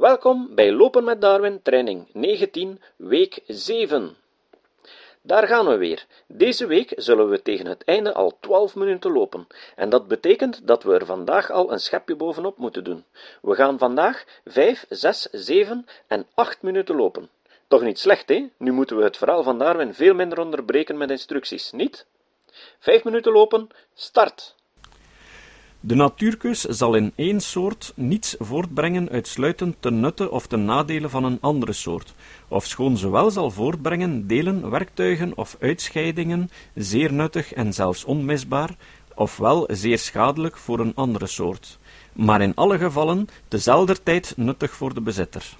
Welkom bij Lopen met Darwin training 19, week 7. Daar gaan we weer. Deze week zullen we tegen het einde al 12 minuten lopen. En dat betekent dat we er vandaag al een schepje bovenop moeten doen. We gaan vandaag 5, 6, 7 en 8 minuten lopen. Toch niet slecht, hè? Nu moeten we het verhaal van Darwin veel minder onderbreken met instructies, niet? 5 minuten lopen, start! De natuurkeus zal in één soort niets voortbrengen uitsluitend ten nutte of ten nadele van een andere soort, ofschoon ze wel zal voortbrengen delen, werktuigen of uitscheidingen, zeer nuttig en zelfs onmisbaar, ofwel zeer schadelijk voor een andere soort, maar in alle gevallen tezelfder tijd nuttig voor de bezitter.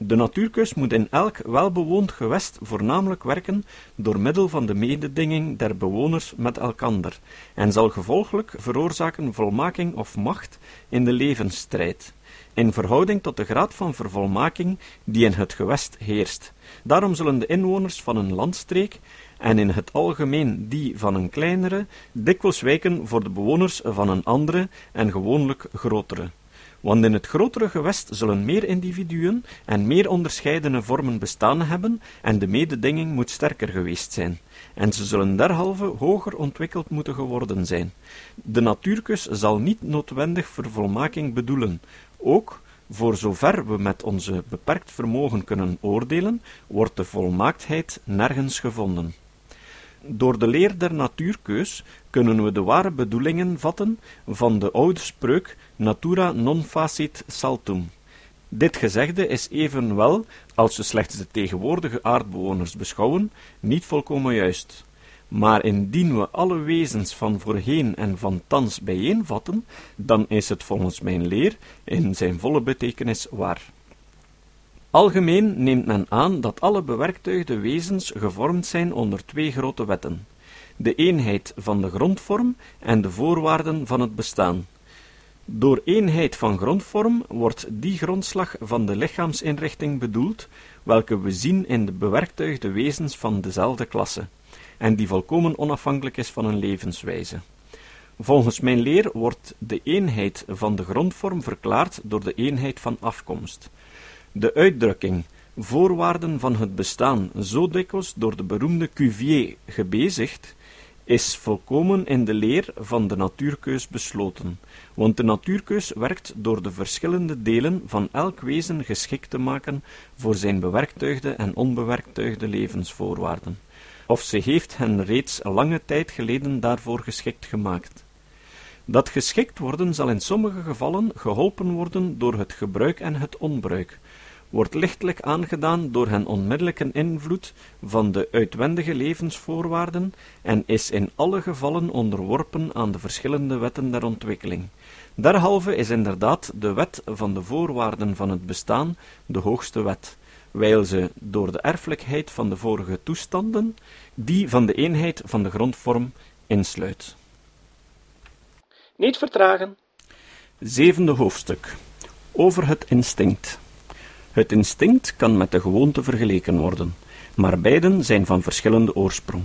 De natuurkeus moet in elk welbewoond gewest voornamelijk werken door middel van de mededinging der bewoners met elkander, en zal gevolglijk veroorzaken volmaking of macht in de levensstrijd, in verhouding tot de graad van vervolmaking die in het gewest heerst. Daarom zullen de inwoners van een landstreek, en in het algemeen die van een kleinere, dikwijls wijken voor de bewoners van een andere en gewoonlijk grotere want in het grotere gewest zullen meer individuen en meer onderscheidene vormen bestaan hebben en de mededinging moet sterker geweest zijn, en ze zullen derhalve hoger ontwikkeld moeten geworden zijn. De natuurkus zal niet noodwendig vervolmaking bedoelen, ook voor zover we met onze beperkt vermogen kunnen oordelen, wordt de volmaaktheid nergens gevonden. Door de leer der natuurkeus kunnen we de ware bedoelingen vatten van de oude spreuk natura non facit saltum. Dit gezegde is evenwel, als we slechts de tegenwoordige aardbewoners beschouwen, niet volkomen juist. Maar indien we alle wezens van voorheen en van thans bijeenvatten, dan is het volgens mijn leer in zijn volle betekenis waar. Algemeen neemt men aan dat alle bewerktuigde wezens gevormd zijn onder twee grote wetten: de eenheid van de grondvorm en de voorwaarden van het bestaan. Door eenheid van grondvorm wordt die grondslag van de lichaamsinrichting bedoeld, welke we zien in de bewerktuigde wezens van dezelfde klasse, en die volkomen onafhankelijk is van een levenswijze. Volgens mijn leer wordt de eenheid van de grondvorm verklaard door de eenheid van afkomst. De uitdrukking voorwaarden van het bestaan, zo dikwijls door de beroemde Cuvier gebezigd, is volkomen in de leer van de natuurkeus besloten, want de natuurkeus werkt door de verschillende delen van elk wezen geschikt te maken voor zijn bewerktuigde en onbewerktuigde levensvoorwaarden, of ze heeft hen reeds lange tijd geleden daarvoor geschikt gemaakt. Dat geschikt worden zal in sommige gevallen geholpen worden door het gebruik en het onbruik, wordt lichtelijk aangedaan door hen onmiddellijke invloed van de uitwendige levensvoorwaarden en is in alle gevallen onderworpen aan de verschillende wetten der ontwikkeling. Derhalve is inderdaad de wet van de voorwaarden van het bestaan de hoogste wet, wijl ze door de erfelijkheid van de vorige toestanden die van de eenheid van de grondvorm insluit. Niet vertragen. Zevende hoofdstuk over het instinct. Het instinct kan met de gewoonte vergeleken worden, maar beiden zijn van verschillende oorsprong.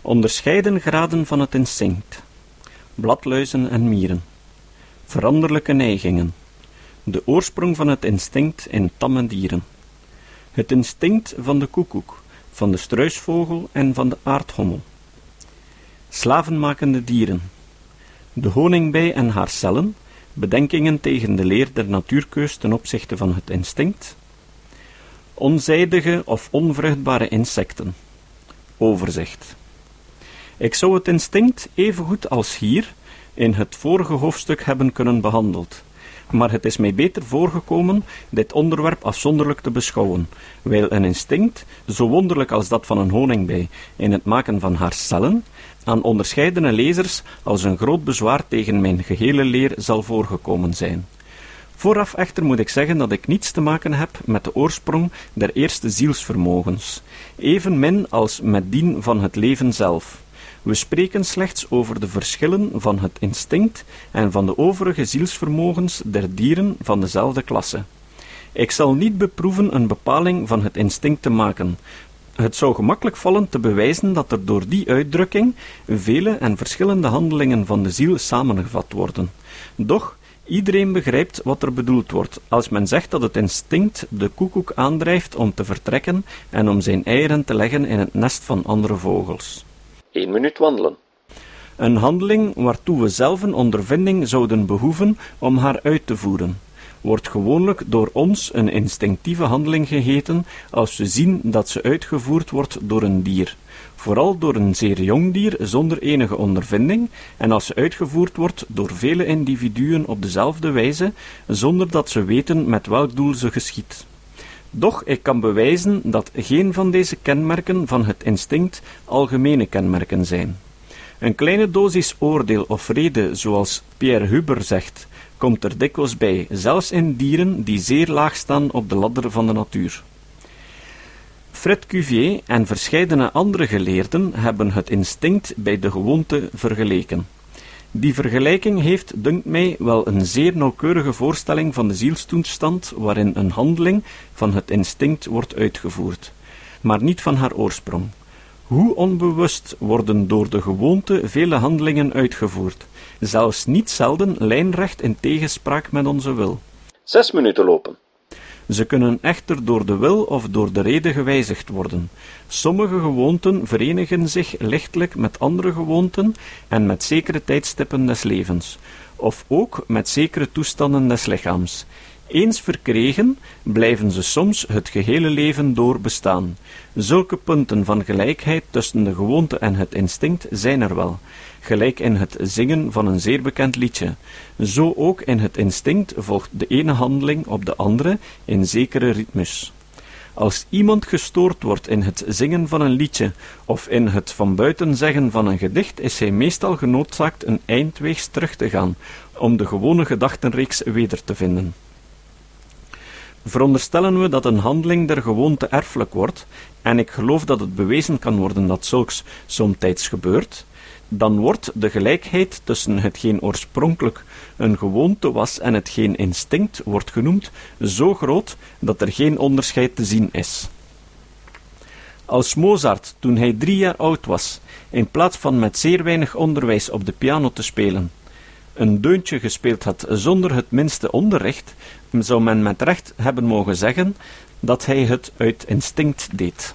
Onderscheiden graden van het instinct: bladluizen en mieren, veranderlijke neigingen, de oorsprong van het instinct in tamme dieren, het instinct van de koekoek, van de struisvogel en van de aardhommel, slavenmakende dieren, de honingbij en haar cellen, Bedenkingen tegen de leer der natuurkeus ten opzichte van het instinct. Onzijdige of onvruchtbare insecten. Overzicht. Ik zou het instinct evengoed als hier in het vorige hoofdstuk hebben kunnen behandeld, maar het is mij beter voorgekomen dit onderwerp afzonderlijk te beschouwen, wijl een instinct, zo wonderlijk als dat van een honingbij in het maken van haar cellen, aan onderscheidene lezers als een groot bezwaar tegen mijn gehele leer zal voorgekomen zijn. Vooraf echter moet ik zeggen dat ik niets te maken heb met de oorsprong der eerste zielsvermogens, evenmin als met dien van het leven zelf. We spreken slechts over de verschillen van het instinct en van de overige zielsvermogens der dieren van dezelfde klasse. Ik zal niet beproeven een bepaling van het instinct te maken, het zou gemakkelijk vallen te bewijzen dat er door die uitdrukking vele en verschillende handelingen van de ziel samengevat worden. Doch, Iedereen begrijpt wat er bedoeld wordt als men zegt dat het instinct de koekoek aandrijft om te vertrekken en om zijn eieren te leggen in het nest van andere vogels. 1 minuut wandelen. Een handeling waartoe we zelf een ondervinding zouden behoeven om haar uit te voeren, wordt gewoonlijk door ons een instinctieve handeling geheten als we zien dat ze uitgevoerd wordt door een dier, vooral door een zeer jong dier zonder enige ondervinding, en als ze uitgevoerd wordt door vele individuen op dezelfde wijze, zonder dat ze weten met welk doel ze geschiet. Doch ik kan bewijzen dat geen van deze kenmerken van het instinct algemene kenmerken zijn. Een kleine dosis oordeel of rede, zoals Pierre Huber zegt, komt er dikwijls bij, zelfs in dieren die zeer laag staan op de ladder van de natuur. Fred Cuvier en verscheidene andere geleerden hebben het instinct bij de gewoonte vergeleken. Die vergelijking heeft, dunkt mij, wel een zeer nauwkeurige voorstelling van de zielstoestand waarin een handeling van het instinct wordt uitgevoerd, maar niet van haar oorsprong. Hoe onbewust worden door de gewoonte vele handelingen uitgevoerd, zelfs niet zelden lijnrecht in tegenspraak met onze wil. Zes minuten lopen. Ze kunnen echter door de wil of door de reden gewijzigd worden. Sommige gewoonten verenigen zich lichtelijk met andere gewoonten en met zekere tijdstippen des levens, of ook met zekere toestanden des lichaams. Eens verkregen, blijven ze soms het gehele leven door bestaan. Zulke punten van gelijkheid tussen de gewoonte en het instinct zijn er wel, gelijk in het zingen van een zeer bekend liedje. Zo ook in het instinct volgt de ene handeling op de andere in zekere ritmus. Als iemand gestoord wordt in het zingen van een liedje of in het van buiten zeggen van een gedicht, is hij meestal genoodzaakt een eindweegs terug te gaan, om de gewone gedachtenreeks weder te vinden. Veronderstellen we dat een handeling der gewoonte erfelijk wordt, en ik geloof dat het bewezen kan worden dat zulks somtijds gebeurt, dan wordt de gelijkheid tussen hetgeen oorspronkelijk een gewoonte was en hetgeen instinct wordt genoemd, zo groot dat er geen onderscheid te zien is. Als Mozart, toen hij drie jaar oud was, in plaats van met zeer weinig onderwijs op de piano te spelen, een deuntje gespeeld had zonder het minste onderricht, zou men met recht hebben mogen zeggen dat hij het uit instinct deed.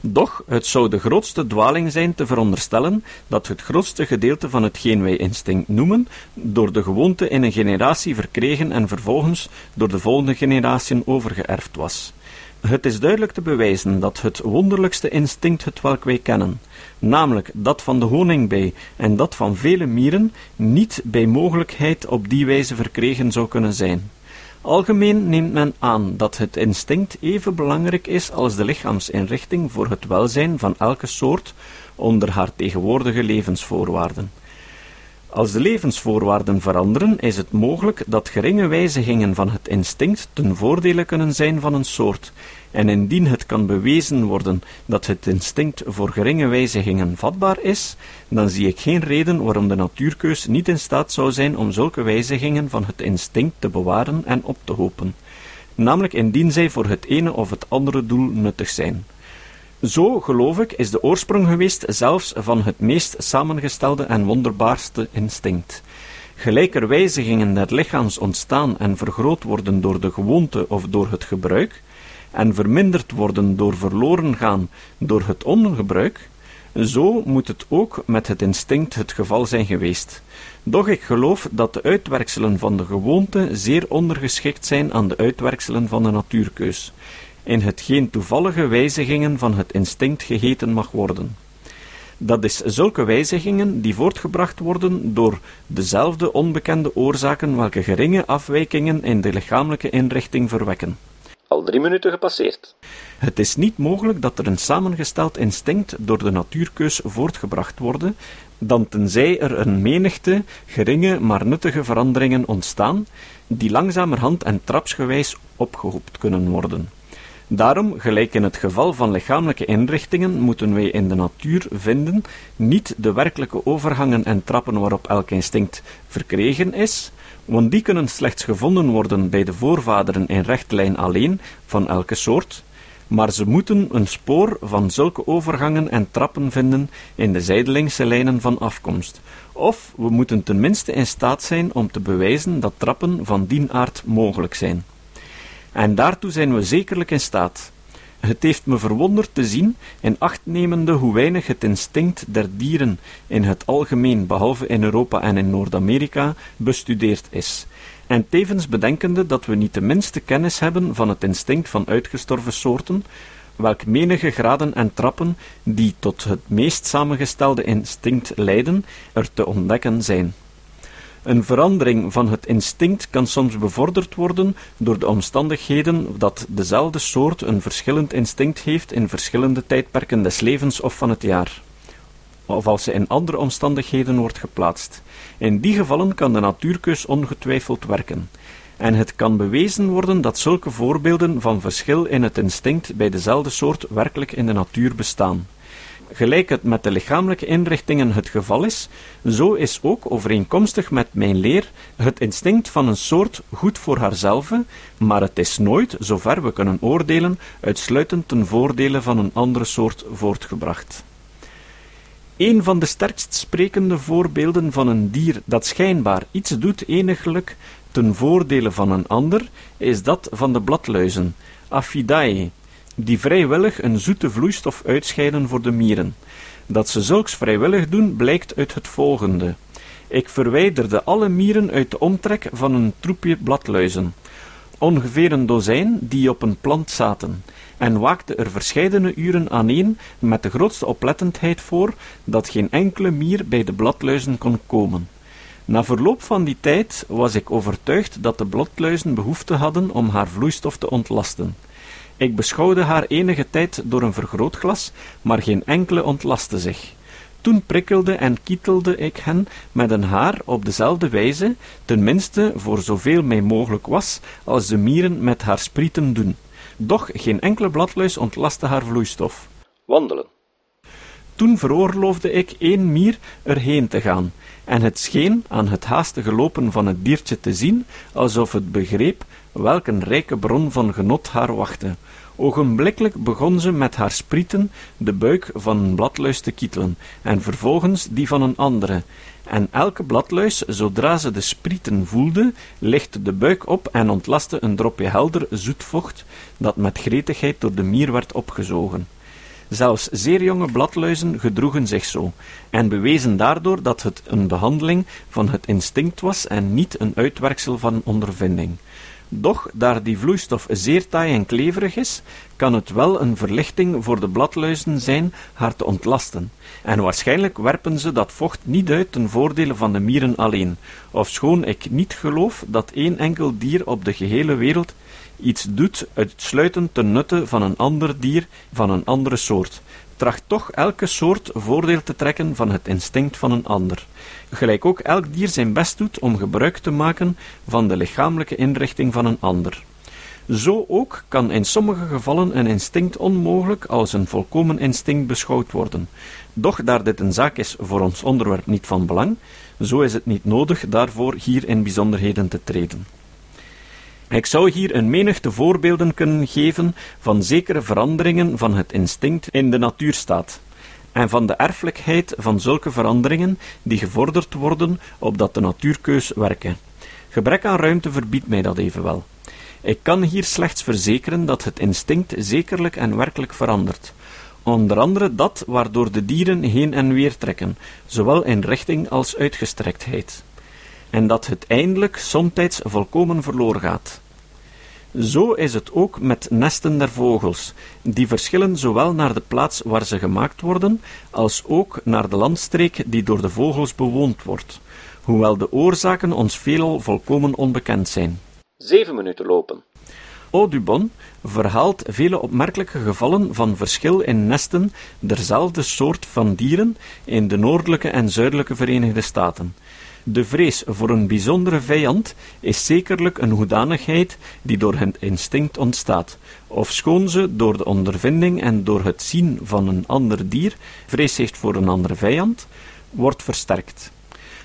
Doch het zou de grootste dwaling zijn te veronderstellen dat het grootste gedeelte van hetgeen wij instinct noemen, door de gewoonte in een generatie verkregen en vervolgens door de volgende generatiën overgeërfd was. Het is duidelijk te bewijzen dat het wonderlijkste instinct het welk wij kennen, namelijk dat van de honingbij en dat van vele mieren, niet bij mogelijkheid op die wijze verkregen zou kunnen zijn. Algemeen neemt men aan dat het instinct even belangrijk is als de lichaamsinrichting voor het welzijn van elke soort onder haar tegenwoordige levensvoorwaarden. Als de levensvoorwaarden veranderen, is het mogelijk dat geringe wijzigingen van het instinct ten voordele kunnen zijn van een soort, en indien het kan bewezen worden dat het instinct voor geringe wijzigingen vatbaar is, dan zie ik geen reden waarom de natuurkeus niet in staat zou zijn om zulke wijzigingen van het instinct te bewaren en op te hopen, namelijk indien zij voor het ene of het andere doel nuttig zijn. Zo, geloof ik, is de oorsprong geweest zelfs van het meest samengestelde en wonderbaarste instinct. Gelijker wijzigingen der lichaams ontstaan en vergroot worden door de gewoonte of door het gebruik, en verminderd worden door verloren gaan door het ongebruik, zo moet het ook met het instinct het geval zijn geweest. Doch ik geloof dat de uitwerkselen van de gewoonte zeer ondergeschikt zijn aan de uitwerkselen van de natuurkeus, in hetgeen toevallige wijzigingen van het instinct geheten mag worden. Dat is zulke wijzigingen die voortgebracht worden door dezelfde onbekende oorzaken welke geringe afwijkingen in de lichamelijke inrichting verwekken. Al drie minuten gepasseerd. Het is niet mogelijk dat er een samengesteld instinct door de natuurkeus voortgebracht worden, dan tenzij er een menigte geringe maar nuttige veranderingen ontstaan, die langzamerhand en trapsgewijs opgehoopt kunnen worden. Daarom, gelijk in het geval van lichamelijke inrichtingen, moeten wij in de natuur vinden niet de werkelijke overgangen en trappen waarop elk instinct verkregen is, want die kunnen slechts gevonden worden bij de voorvaderen in rechtlijn alleen van elke soort, maar ze moeten een spoor van zulke overgangen en trappen vinden in de zijdelingse lijnen van afkomst. Of we moeten tenminste in staat zijn om te bewijzen dat trappen van die aard mogelijk zijn. En daartoe zijn we zekerlijk in staat. Het heeft me verwonderd te zien, in acht nemende hoe weinig het instinct der dieren in het algemeen, behalve in Europa en in Noord-Amerika, bestudeerd is. En tevens bedenkende dat we niet de minste kennis hebben van het instinct van uitgestorven soorten, welk menige graden en trappen die tot het meest samengestelde instinct leiden, er te ontdekken zijn. Een verandering van het instinct kan soms bevorderd worden door de omstandigheden dat dezelfde soort een verschillend instinct heeft in verschillende tijdperken des levens of van het jaar, of als ze in andere omstandigheden wordt geplaatst. In die gevallen kan de natuurkeus ongetwijfeld werken. En het kan bewezen worden dat zulke voorbeelden van verschil in het instinct bij dezelfde soort werkelijk in de natuur bestaan. Gelijk het met de lichamelijke inrichtingen het geval is, zo is ook overeenkomstig met mijn leer het instinct van een soort goed voor haarzelve, maar het is nooit, zover we kunnen oordelen, uitsluitend ten voordele van een andere soort voortgebracht. Een van de sterkst sprekende voorbeelden van een dier dat schijnbaar iets doet eniglijk ten voordele van een ander, is dat van de bladluizen, Aphidae, die vrijwillig een zoete vloeistof uitscheiden voor de mieren. Dat ze zulks vrijwillig doen, blijkt uit het volgende. Ik verwijderde alle mieren uit de omtrek van een troepje bladluizen, ongeveer een dozijn die op een plant zaten, en waakte er verscheidene uren aaneen met de grootste oplettendheid voor dat geen enkele mier bij de bladluizen kon komen. Na verloop van die tijd was ik overtuigd dat de bladluizen behoefte hadden om haar vloeistof te ontlasten. Ik beschouwde haar enige tijd door een vergrootglas, maar geen enkele ontlastte zich. Toen prikkelde en kietelde ik hen met een haar op dezelfde wijze, tenminste voor zoveel mij mogelijk was, als de mieren met haar sprieten doen. Doch geen enkele bladluis ontlastte haar vloeistof. Wandelen. Toen veroorloofde ik één mier erheen te gaan, en het scheen aan het haastige lopen van het diertje te zien, alsof het begreep welk een rijke bron van genot haar wachtte. Ogenblikkelijk begon ze met haar sprieten de buik van een bladluis te kietelen, en vervolgens die van een andere. En elke bladluis, zodra ze de sprieten voelde, lichtte de buik op en ontlastte een dropje helder zoet vocht, dat met gretigheid door de mier werd opgezogen. Zelfs zeer jonge bladluizen gedroegen zich zo, en bewezen daardoor dat het een behandeling van het instinct was en niet een uitwerksel van ondervinding. Doch, daar die vloeistof zeer taai en kleverig is, kan het wel een verlichting voor de bladluizen zijn haar te ontlasten. En waarschijnlijk werpen ze dat vocht niet uit ten voordele van de mieren alleen, ofschoon ik niet geloof dat één enkel dier op de gehele wereld iets doet uitsluitend ten nutte van een ander dier van een andere soort, tracht toch elke soort voordeel te trekken van het instinct van een ander, gelijk ook elk dier zijn best doet om gebruik te maken van de lichamelijke inrichting van een ander. Zo ook kan in sommige gevallen een instinct onmogelijk als een volkomen instinct beschouwd worden. Doch daar dit een zaak is voor ons onderwerp niet van belang, zo is het niet nodig daarvoor hier in bijzonderheden te treden. Ik zou hier een menigte voorbeelden kunnen geven van zekere veranderingen van het instinct in de natuurstaat, en van de erfelijkheid van zulke veranderingen die gevorderd worden opdat de natuurkeus werken. Gebrek aan ruimte verbiedt mij dat evenwel. Ik kan hier slechts verzekeren dat het instinct zekerlijk en werkelijk verandert. Onder andere dat waardoor de dieren heen en weer trekken, zowel in richting als uitgestrektheid en dat het eindelijk somtijds volkomen verloren gaat. Zo is het ook met nesten der vogels, die verschillen zowel naar de plaats waar ze gemaakt worden, als ook naar de landstreek die door de vogels bewoond wordt, hoewel de oorzaken ons veelal volkomen onbekend zijn. Zeven minuten lopen. Audubon verhaalt vele opmerkelijke gevallen van verschil in nesten derzelfde soort van dieren in de noordelijke en zuidelijke Verenigde Staten. De vrees voor een bijzondere vijand is zekerlijk een hoedanigheid die door het instinct ontstaat, ofschoon ze door de ondervinding en door het zien van een ander dier vrees heeft voor een andere vijand, wordt versterkt.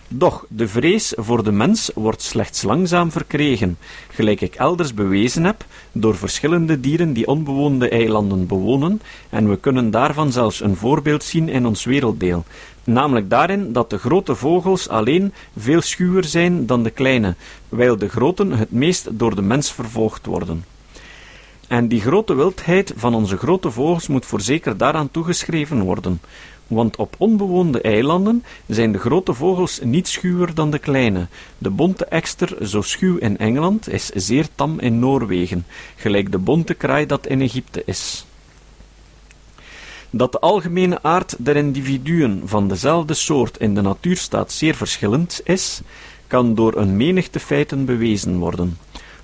Doch de vrees voor de mens wordt slechts langzaam verkregen, gelijk ik elders bewezen heb, door verschillende dieren die onbewoonde eilanden bewonen, en we kunnen daarvan zelfs een voorbeeld zien in ons werelddeel, namelijk daarin dat de grote vogels alleen veel schuwer zijn dan de kleine, wijl de groten het meest door de mens vervolgd worden. En die grote wildheid van onze grote vogels moet voorzeker daaraan toegeschreven worden, want op onbewoonde eilanden zijn de grote vogels niet schuwer dan de kleine. De bonte ekster, zo schuw in Engeland, is zeer tam in Noorwegen, gelijk de bonte kraai dat in Egypte is. Dat de algemene aard der individuen van dezelfde soort in de natuurstaat zeer verschillend is, kan door een menigte feiten bewezen worden.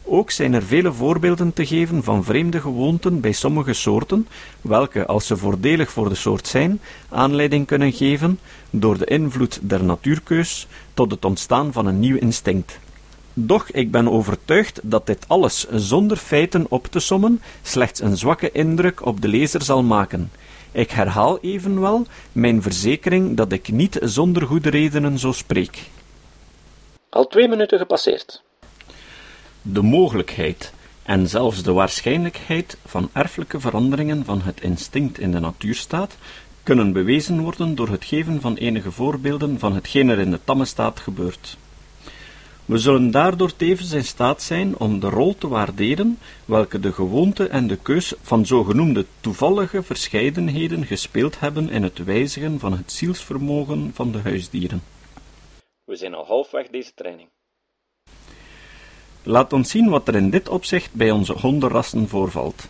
Ook zijn er vele voorbeelden te geven van vreemde gewoonten bij sommige soorten, welke, als ze voordelig voor de soort zijn, aanleiding kunnen geven, door de invloed der natuurkeus, tot het ontstaan van een nieuw instinct. Doch ik ben overtuigd dat dit alles, zonder feiten op te sommen, slechts een zwakke indruk op de lezer zal maken. Ik herhaal evenwel mijn verzekering dat ik niet zonder goede redenen zo spreek. Al twee minuten gepasseerd. De mogelijkheid en zelfs de waarschijnlijkheid van erfelijke veranderingen van het instinct in de natuurstaat kunnen bewezen worden door het geven van enige voorbeelden van hetgeen er in de tamme staat gebeurt. We zullen daardoor tevens in staat zijn om de rol te waarderen welke de gewoonte en de keus van zogenoemde toevallige verscheidenheden gespeeld hebben in het wijzigen van het zielsvermogen van de huisdieren. We zijn al halfweg deze training. Laat ons zien wat er in dit opzicht bij onze hondenrassen voorvalt.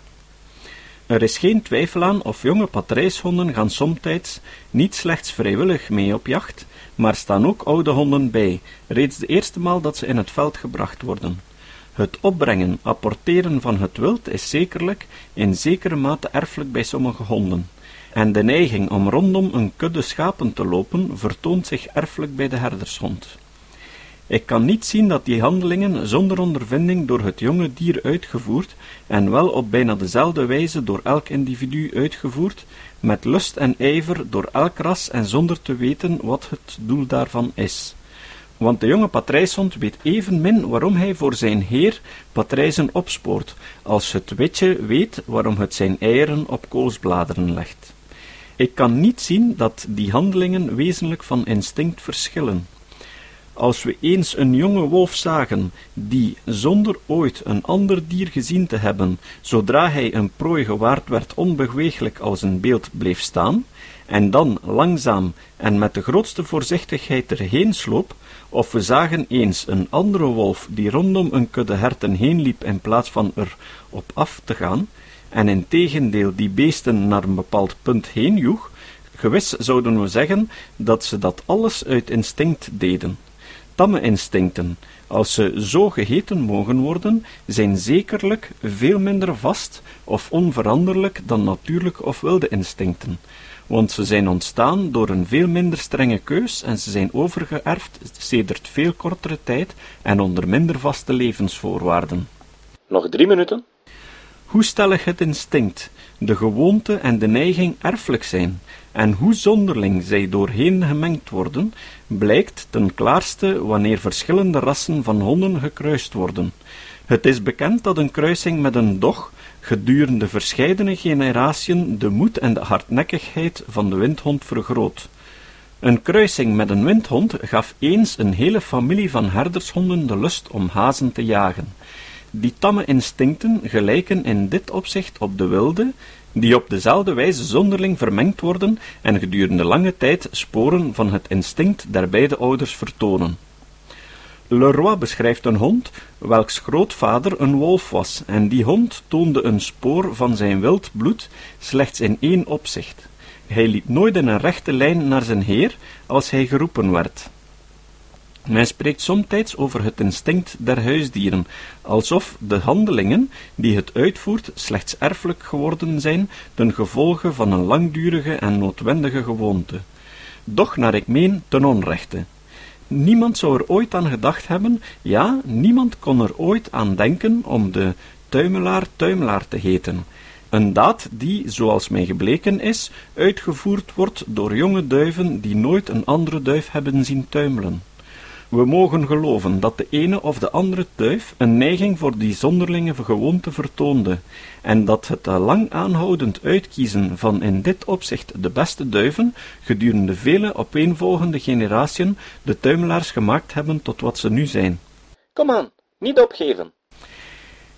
Er is geen twijfel aan of jonge patrijshonden gaan somtijds niet slechts vrijwillig mee op jacht, maar staan ook oude honden bij, reeds de eerste maal dat ze in het veld gebracht worden. Het opbrengen, apporteren van het wild is zekerlijk in zekere mate erfelijk bij sommige honden, en de neiging om rondom een kudde schapen te lopen vertoont zich erfelijk bij de herdershond. Ik kan niet zien dat die handelingen zonder ondervinding door het jonge dier uitgevoerd, en wel op bijna dezelfde wijze door elk individu uitgevoerd, met lust en ijver door elk ras en zonder te weten wat het doel daarvan is. Want de jonge patrijshond weet evenmin waarom hij voor zijn heer patrijzen opspoort, als het witje weet waarom het zijn eieren op koolsbladeren legt. Ik kan niet zien dat die handelingen wezenlijk van instinct verschillen. Als we eens een jonge wolf zagen, die, zonder ooit een ander dier gezien te hebben, zodra hij een prooi gewaard werd, onbeweeglijk als een beeld bleef staan, en dan langzaam en met de grootste voorzichtigheid erheen sloop, of we zagen eens een andere wolf die rondom een kudde herten heen liep in plaats van er op af te gaan, en in tegendeel die beesten naar een bepaald punt heen joeg, gewis zouden we zeggen dat ze dat alles uit instinct deden. Tamme instincten, als ze zo geheten mogen worden, zijn zekerlijk veel minder vast of onveranderlijk dan natuurlijke of wilde instincten, want ze zijn ontstaan door een veel minder strenge keus en ze zijn overgeërfd sedert veel kortere tijd en onder minder vaste levensvoorwaarden. Nog drie minuten. Hoe stellig het instinct, de gewoonte en de neiging erfelijk zijn, en hoe zonderling zij doorheen gemengd worden, blijkt ten klaarste wanneer verschillende rassen van honden gekruist worden. Het is bekend dat een kruising met een dog gedurende verscheidene generatiën de moed en de hardnekkigheid van de windhond vergroot. Een kruising met een windhond gaf eens een hele familie van herdershonden de lust om hazen te jagen. Die tamme instincten gelijken in dit opzicht op de wilde, die op dezelfde wijze zonderling vermengd worden en gedurende lange tijd sporen van het instinct der beide ouders vertonen. Leroy beschrijft een hond, welks grootvader een wolf was, en die hond toonde een spoor van zijn wild bloed slechts in één opzicht. Hij liep nooit in een rechte lijn naar zijn heer als hij geroepen werd. Men spreekt somtijds over het instinct der huisdieren, alsof de handelingen die het uitvoert slechts erfelijk geworden zijn ten gevolge van een langdurige en noodwendige gewoonte. Doch, naar ik meen, ten onrechte. Niemand zou er ooit aan gedacht hebben, ja, niemand kon er ooit aan denken om de tuimelaar tuimelaar te heten. Een daad die, zoals mij gebleken is, uitgevoerd wordt door jonge duiven die nooit een andere duif hebben zien tuimelen. We mogen geloven dat de ene of de andere duif een neiging voor die zonderlinge gewoonte vertoonde, en dat het lang aanhoudend uitkiezen van in dit opzicht de beste duiven gedurende vele opeenvolgende generatiën de tuimelaars gemaakt hebben tot wat ze nu zijn. Kom aan, niet opgeven.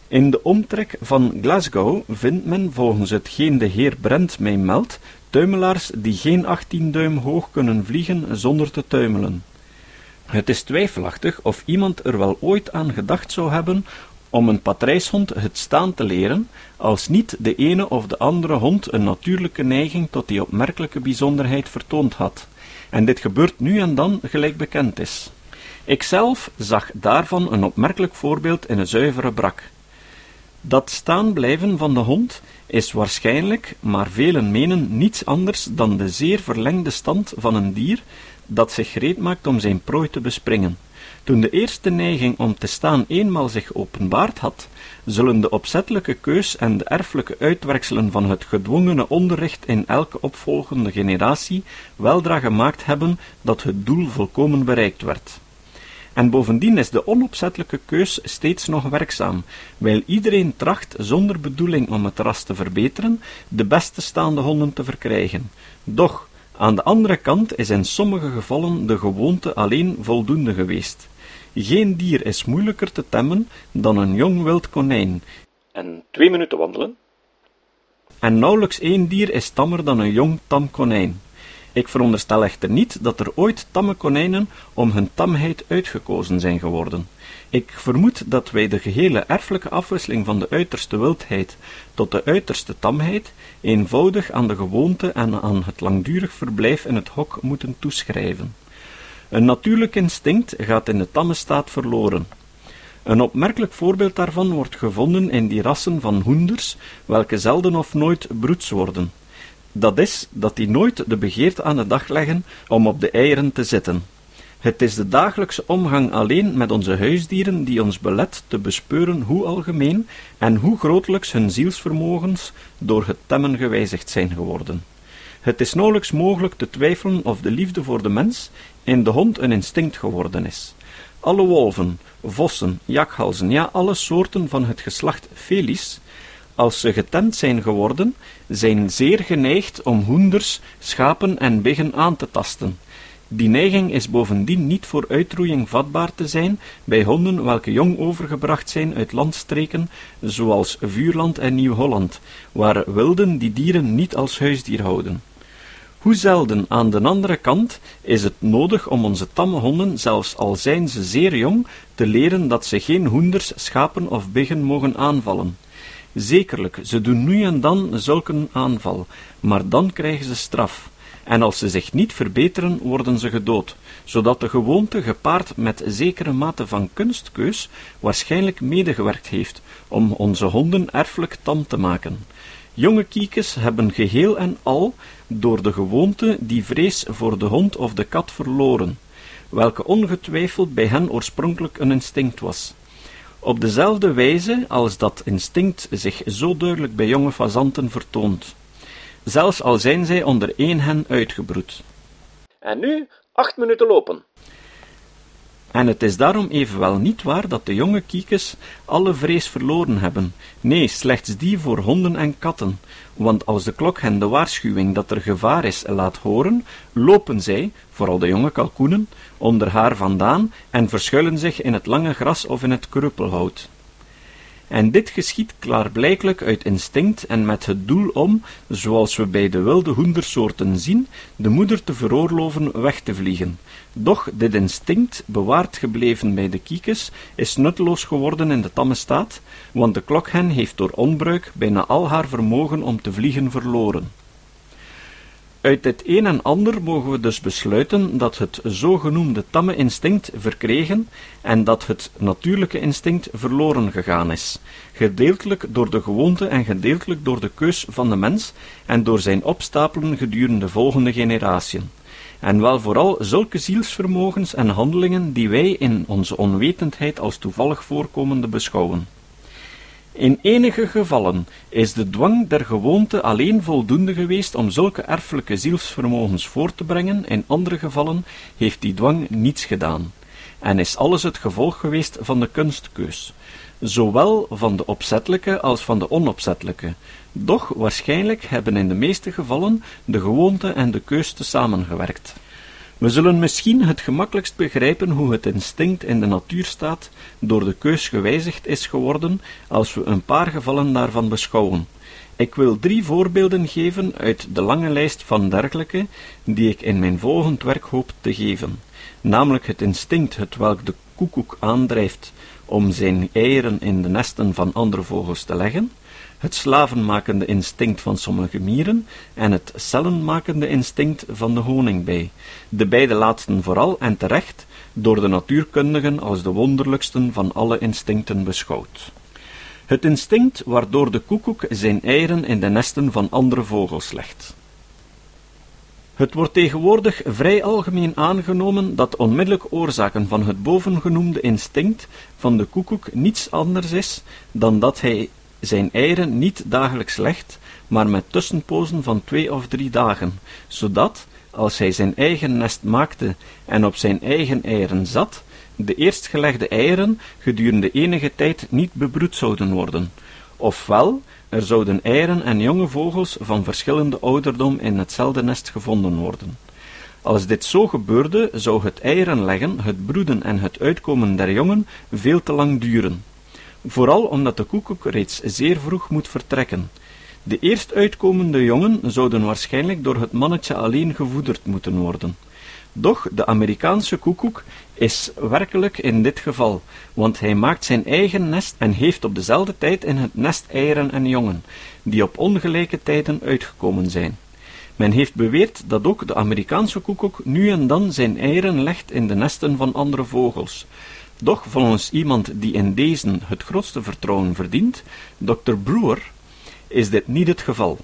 In de omtrek van Glasgow vindt men, volgens hetgeen de heer Brent mij meldt, tuimelaars die geen achttien duim hoog kunnen vliegen zonder te tuimelen. Het is twijfelachtig of iemand er wel ooit aan gedacht zou hebben om een patrijshond het staan te leren, als niet de ene of de andere hond een natuurlijke neiging tot die opmerkelijke bijzonderheid vertoond had. En dit gebeurt nu en dan gelijk bekend is. Ikzelf zag daarvan een opmerkelijk voorbeeld in een zuivere brak. Dat staan blijven van de hond is waarschijnlijk, maar velen menen, niets anders dan de zeer verlengde stand van een dier dat zich gereed maakt om zijn prooi te bespringen. Toen de eerste neiging om te staan eenmaal zich openbaard had, zullen de opzettelijke keus en de erfelijke uitwerkselen van het gedwongene onderricht in elke opvolgende generatie weldra gemaakt hebben dat het doel volkomen bereikt werd. En bovendien is de onopzettelijke keus steeds nog werkzaam, wijl iedereen tracht, zonder bedoeling om het ras te verbeteren, de beste staande honden te verkrijgen. Doch, aan de andere kant is in sommige gevallen de gewoonte alleen voldoende geweest. Geen dier is moeilijker te temmen dan een jong wild konijn. En twee minuten wandelen? En nauwelijks één dier is tammer dan een jong tam konijn. Ik veronderstel echter niet dat er ooit tamme konijnen om hun tamheid uitgekozen zijn geworden. Ik vermoed dat wij de gehele erfelijke afwisseling van de uiterste wildheid tot de uiterste tamheid eenvoudig aan de gewoonte en aan het langdurig verblijf in het hok moeten toeschrijven. Een natuurlijk instinct gaat in de tamme staat verloren. Een opmerkelijk voorbeeld daarvan wordt gevonden in die rassen van hoenders, welke zelden of nooit broeds worden. Dat is, dat die nooit de begeerte aan de dag leggen om op de eieren te zitten. Het is de dagelijkse omgang alleen met onze huisdieren die ons belet te bespeuren hoe algemeen en hoe grotelijks hun zielsvermogens door het temmen gewijzigd zijn geworden. Het is nauwelijks mogelijk te twijfelen of de liefde voor de mens in de hond een instinct geworden is. Alle wolven, vossen, jakhalzen, ja, alle soorten van het geslacht Felis, als ze getemd zijn geworden, zijn zeer geneigd om hoenders, schapen en biggen aan te tasten. Die neiging is bovendien niet voor uitroeiing vatbaar te zijn bij honden welke jong overgebracht zijn uit landstreken zoals Vuurland en Nieuw-Holland, waar wilden die dieren niet als huisdier houden. Hoe zelden aan de andere kant is het nodig om onze tamme honden, zelfs al zijn ze zeer jong, te leren dat ze geen hoenders, schapen of biggen mogen aanvallen. Zekerlijk, ze doen nu en dan zulke aanval, maar dan krijgen ze straf. En als ze zich niet verbeteren, worden ze gedood, zodat de gewoonte gepaard met zekere mate van kunstkeus waarschijnlijk medegewerkt heeft om onze honden erfelijk tam te maken. Jonge kiekes hebben geheel en al door de gewoonte die vrees voor de hond of de kat verloren, welke ongetwijfeld bij hen oorspronkelijk een instinct was. Op dezelfde wijze als dat instinct zich zo duidelijk bij jonge fazanten vertoont, zelfs al zijn zij onder één hen uitgebroed. En nu acht minuten lopen. En het is daarom evenwel niet waar dat de jonge kiekes alle vrees verloren hebben, nee, slechts die voor honden en katten, want als de klok hen de waarschuwing dat er gevaar is laat horen, lopen zij, vooral de jonge kalkoenen, onder haar vandaan en verschuilen zich in het lange gras of in het kruppelhout. En dit geschiet klaarblijkelijk uit instinct en met het doel om, zoals we bij de wilde hoendersoorten zien, de moeder te veroorloven weg te vliegen. Doch dit instinct, bewaard gebleven bij de kiekes, is nutteloos geworden in de tamme staat, want de klokhen heeft door onbruik bijna al haar vermogen om te vliegen verloren. Uit dit een en ander mogen we dus besluiten dat het zogenoemde tamme instinct verkregen en dat het natuurlijke instinct verloren gegaan is, gedeeltelijk door de gewoonte en gedeeltelijk door de keus van de mens en door zijn opstapelen gedurende volgende generatiën. En wel vooral zulke zielsvermogens en handelingen die wij in onze onwetendheid als toevallig voorkomende beschouwen. In enige gevallen is de dwang der gewoonte alleen voldoende geweest om zulke erfelijke zielsvermogens voort te brengen, in andere gevallen heeft die dwang niets gedaan. en is alles het gevolg geweest van de kunstkeus, zowel van de opzettelijke als van de onopzettelijke. Doch waarschijnlijk hebben in de meeste gevallen de gewoonte en de keus te samengewerkt. We zullen misschien het gemakkelijkst begrijpen hoe het instinct in de natuurstaat door de keus gewijzigd is geworden, als we een paar gevallen daarvan beschouwen. Ik wil drie voorbeelden geven uit de lange lijst van dergelijke, die ik in mijn volgend werk hoop te geven, namelijk het instinct hetwelk de koekoek aandrijft om zijn eieren in de nesten van andere vogels te leggen, het slavenmakende instinct van sommige mieren en het cellenmakende instinct van de honingbij, de beide laatsten vooral en terecht door de natuurkundigen als de wonderlijksten van alle instincten beschouwd. Het instinct waardoor de koekoek zijn eieren in de nesten van andere vogels legt. Het wordt tegenwoordig vrij algemeen aangenomen dat onmiddellijk oorzaken van het bovengenoemde instinct van de koekoek niets anders is dan dat hij zijn eieren niet dagelijks legt, maar met tussenpozen van twee of drie dagen, zodat, als hij zijn eigen nest maakte en op zijn eigen eieren zat, de eerstgelegde eieren gedurende enige tijd niet bebroed zouden worden. Ofwel, er zouden eieren en jonge vogels van verschillende ouderdom in hetzelfde nest gevonden worden. Als dit zo gebeurde, zou het eieren leggen, het broeden en het uitkomen der jongen veel te lang duren vooral omdat de koekoek reeds zeer vroeg moet vertrekken. De eerst uitkomende jongen zouden waarschijnlijk door het mannetje alleen gevoederd moeten worden. Doch de Amerikaanse koekoek is werkelijk in dit geval, want hij maakt zijn eigen nest en heeft op dezelfde tijd in het nest eieren en jongen, die op ongelijke tijden uitgekomen zijn. Men heeft beweerd dat ook de Amerikaanse koekoek nu en dan zijn eieren legt in de nesten van andere vogels. Doch volgens iemand die in deze het grootste vertrouwen verdient, Dr. Brewer, is dit niet het geval.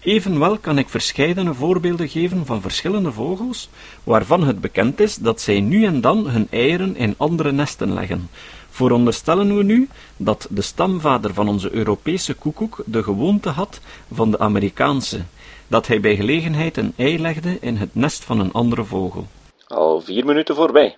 Evenwel kan ik verscheidene voorbeelden geven van verschillende vogels, waarvan het bekend is dat zij nu en dan hun eieren in andere nesten leggen. Vooronderstellen we nu dat de stamvader van onze Europese koekoek de gewoonte had van de Amerikaanse, dat hij bij gelegenheid een ei legde in het nest van een andere vogel. Al vier minuten voorbij.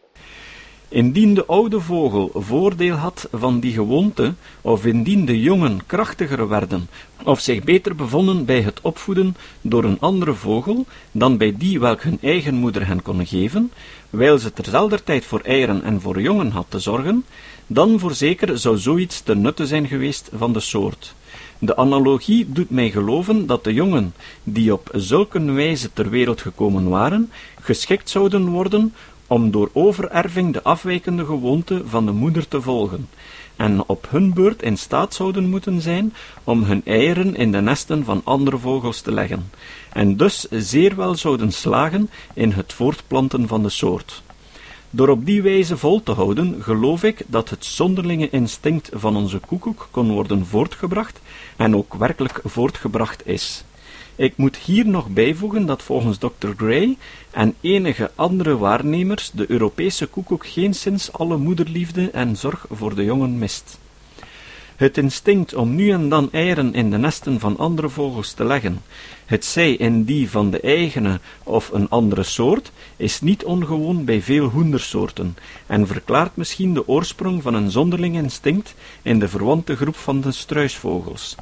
Indien de oude vogel voordeel had van die gewoonte, of indien de jongen krachtiger werden, of zich beter bevonden bij het opvoeden door een andere vogel dan bij die welk hun eigen moeder hen kon geven, wijl ze terzelfde tijd voor eieren en voor jongen had te zorgen, dan voorzeker zou zoiets ten nutte zijn geweest van de soort. De analogie doet mij geloven dat de jongen, die op zulke wijze ter wereld gekomen waren, geschikt zouden worden om door overerving de afwijkende gewoonte van de moeder te volgen, en op hun beurt in staat zouden moeten zijn om hun eieren in de nesten van andere vogels te leggen, en dus zeer wel zouden slagen in het voortplanten van de soort. Door op die wijze vol te houden, geloof ik dat het zonderlinge instinct van onze koekoek kon worden voortgebracht en ook werkelijk voortgebracht is. Ik moet hier nog bijvoegen dat volgens Dr. Gray en enige andere waarnemers de Europese koekoek geenszins alle moederliefde en zorg voor de jongen mist. Het instinct om nu en dan eieren in de nesten van andere vogels te leggen, het zij in die van de eigene of een andere soort, is niet ongewoon bij veel hoendersoorten en verklaart misschien de oorsprong van een zonderling instinct in de verwante groep van de struisvogels.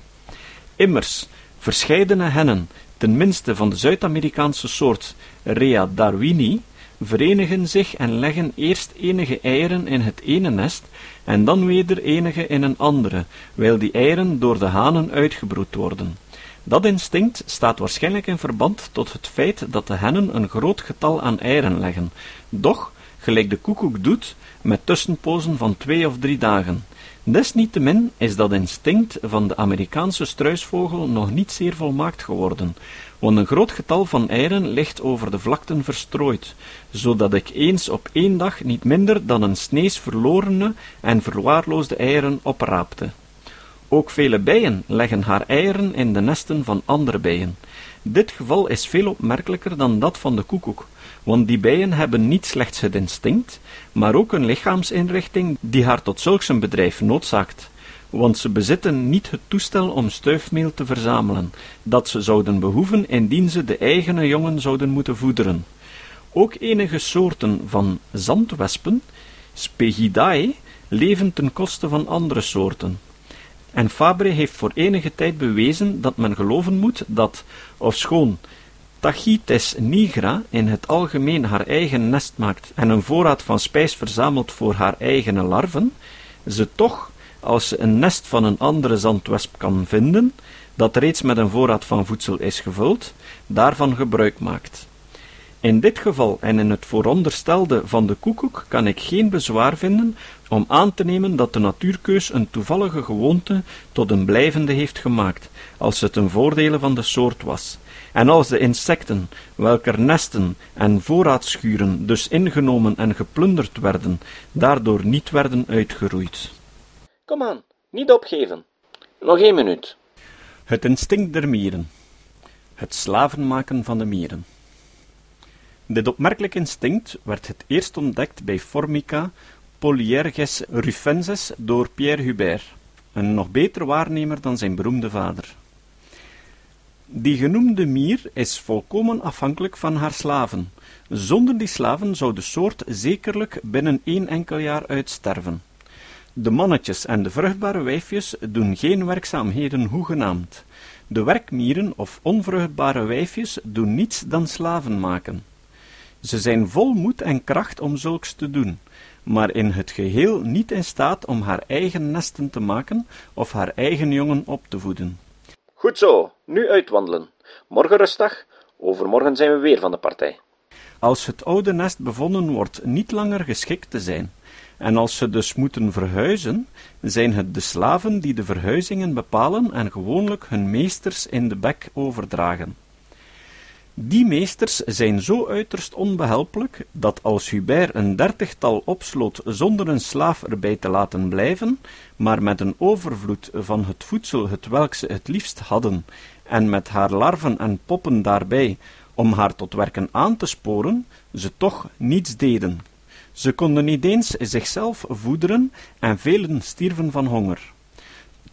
Immers, Verscheidene hennen, ten minste van de Zuid-Amerikaanse soort Rea darwini, verenigen zich en leggen eerst enige eieren in het ene nest en dan weder enige in een andere, wijl die eieren door de hanen uitgebroed worden. Dat instinct staat waarschijnlijk in verband tot het feit dat de hennen een groot getal aan eieren leggen, doch, gelijk de koekoek doet, met tussenpozen van twee of drie dagen. Desniettemin is dat instinct van de Amerikaanse struisvogel nog niet zeer volmaakt geworden, want een groot getal van eieren ligt over de vlakten verstrooid, zodat ik eens op één dag niet minder dan een snees verlorene en verwaarloosde eieren opraapte. Ook vele bijen leggen haar eieren in de nesten van andere bijen. Dit geval is veel opmerkelijker dan dat van de koekoek, want die bijen hebben niet slechts het instinct, maar ook een lichaamsinrichting die haar tot zulks een bedrijf noodzaakt, want ze bezitten niet het toestel om stuifmeel te verzamelen, dat ze zouden behoeven indien ze de eigene jongen zouden moeten voederen. Ook enige soorten van zandwespen, Spegidae leven ten koste van andere soorten. En Fabre heeft voor enige tijd bewezen dat men geloven moet dat, ofschoon Tachytes nigra in het algemeen haar eigen nest maakt en een voorraad van spijs verzamelt voor haar eigen larven, ze toch, als ze een nest van een andere zandwesp kan vinden, dat reeds met een voorraad van voedsel is gevuld, daarvan gebruik maakt. In dit geval en in het vooronderstelde van de koekoek kan ik geen bezwaar vinden om aan te nemen dat de natuurkeus een toevallige gewoonte tot een blijvende heeft gemaakt, als het een voordele van de soort was, en als de insecten, welker nesten en voorraadschuren dus ingenomen en geplunderd werden, daardoor niet werden uitgeroeid. Kom aan, niet opgeven. Nog één minuut. Het instinct der mieren. Het slaven maken van de mieren. Dit opmerkelijk instinct werd het eerst ontdekt bij Formica Polyerges rufensis door Pierre Hubert, een nog beter waarnemer dan zijn beroemde vader. Die genoemde mier is volkomen afhankelijk van haar slaven. Zonder die slaven zou de soort zekerlijk binnen één enkel jaar uitsterven. De mannetjes en de vruchtbare wijfjes doen geen werkzaamheden hoegenaamd. De werkmieren of onvruchtbare wijfjes doen niets dan slaven maken. Ze zijn vol moed en kracht om zulks te doen, maar in het geheel niet in staat om haar eigen nesten te maken of haar eigen jongen op te voeden. Goed zo, nu uitwandelen. Morgen rustdag, overmorgen zijn we weer van de partij. Als het oude nest bevonden wordt niet langer geschikt te zijn, en als ze dus moeten verhuizen, zijn het de slaven die de verhuizingen bepalen en gewoonlijk hun meesters in de bek overdragen. Die meesters zijn zo uiterst onbehelpelijk, dat als Hubert een dertigtal opsloot zonder een slaaf erbij te laten blijven, maar met een overvloed van het voedsel het welk ze het liefst hadden, en met haar larven en poppen daarbij, om haar tot werken aan te sporen, ze toch niets deden. Ze konden niet eens zichzelf voederen, en velen stierven van honger.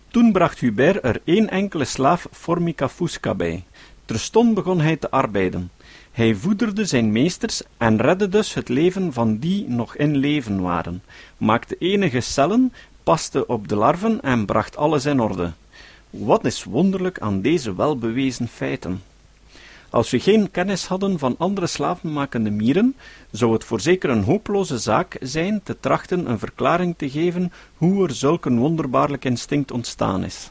Toen bracht Hubert er één enkele slaaf Formica fusca bij, Terstond begon hij te arbeiden. Hij voederde zijn meesters en redde dus het leven van die nog in leven waren, maakte enige cellen, paste op de larven en bracht alles in orde. Wat is wonderlijk aan deze welbewezen feiten? Als we geen kennis hadden van andere slavenmakende mieren, zou het voorzeker een hopeloze zaak zijn te trachten een verklaring te geven hoe er zulk een wonderbaarlijk instinct ontstaan is.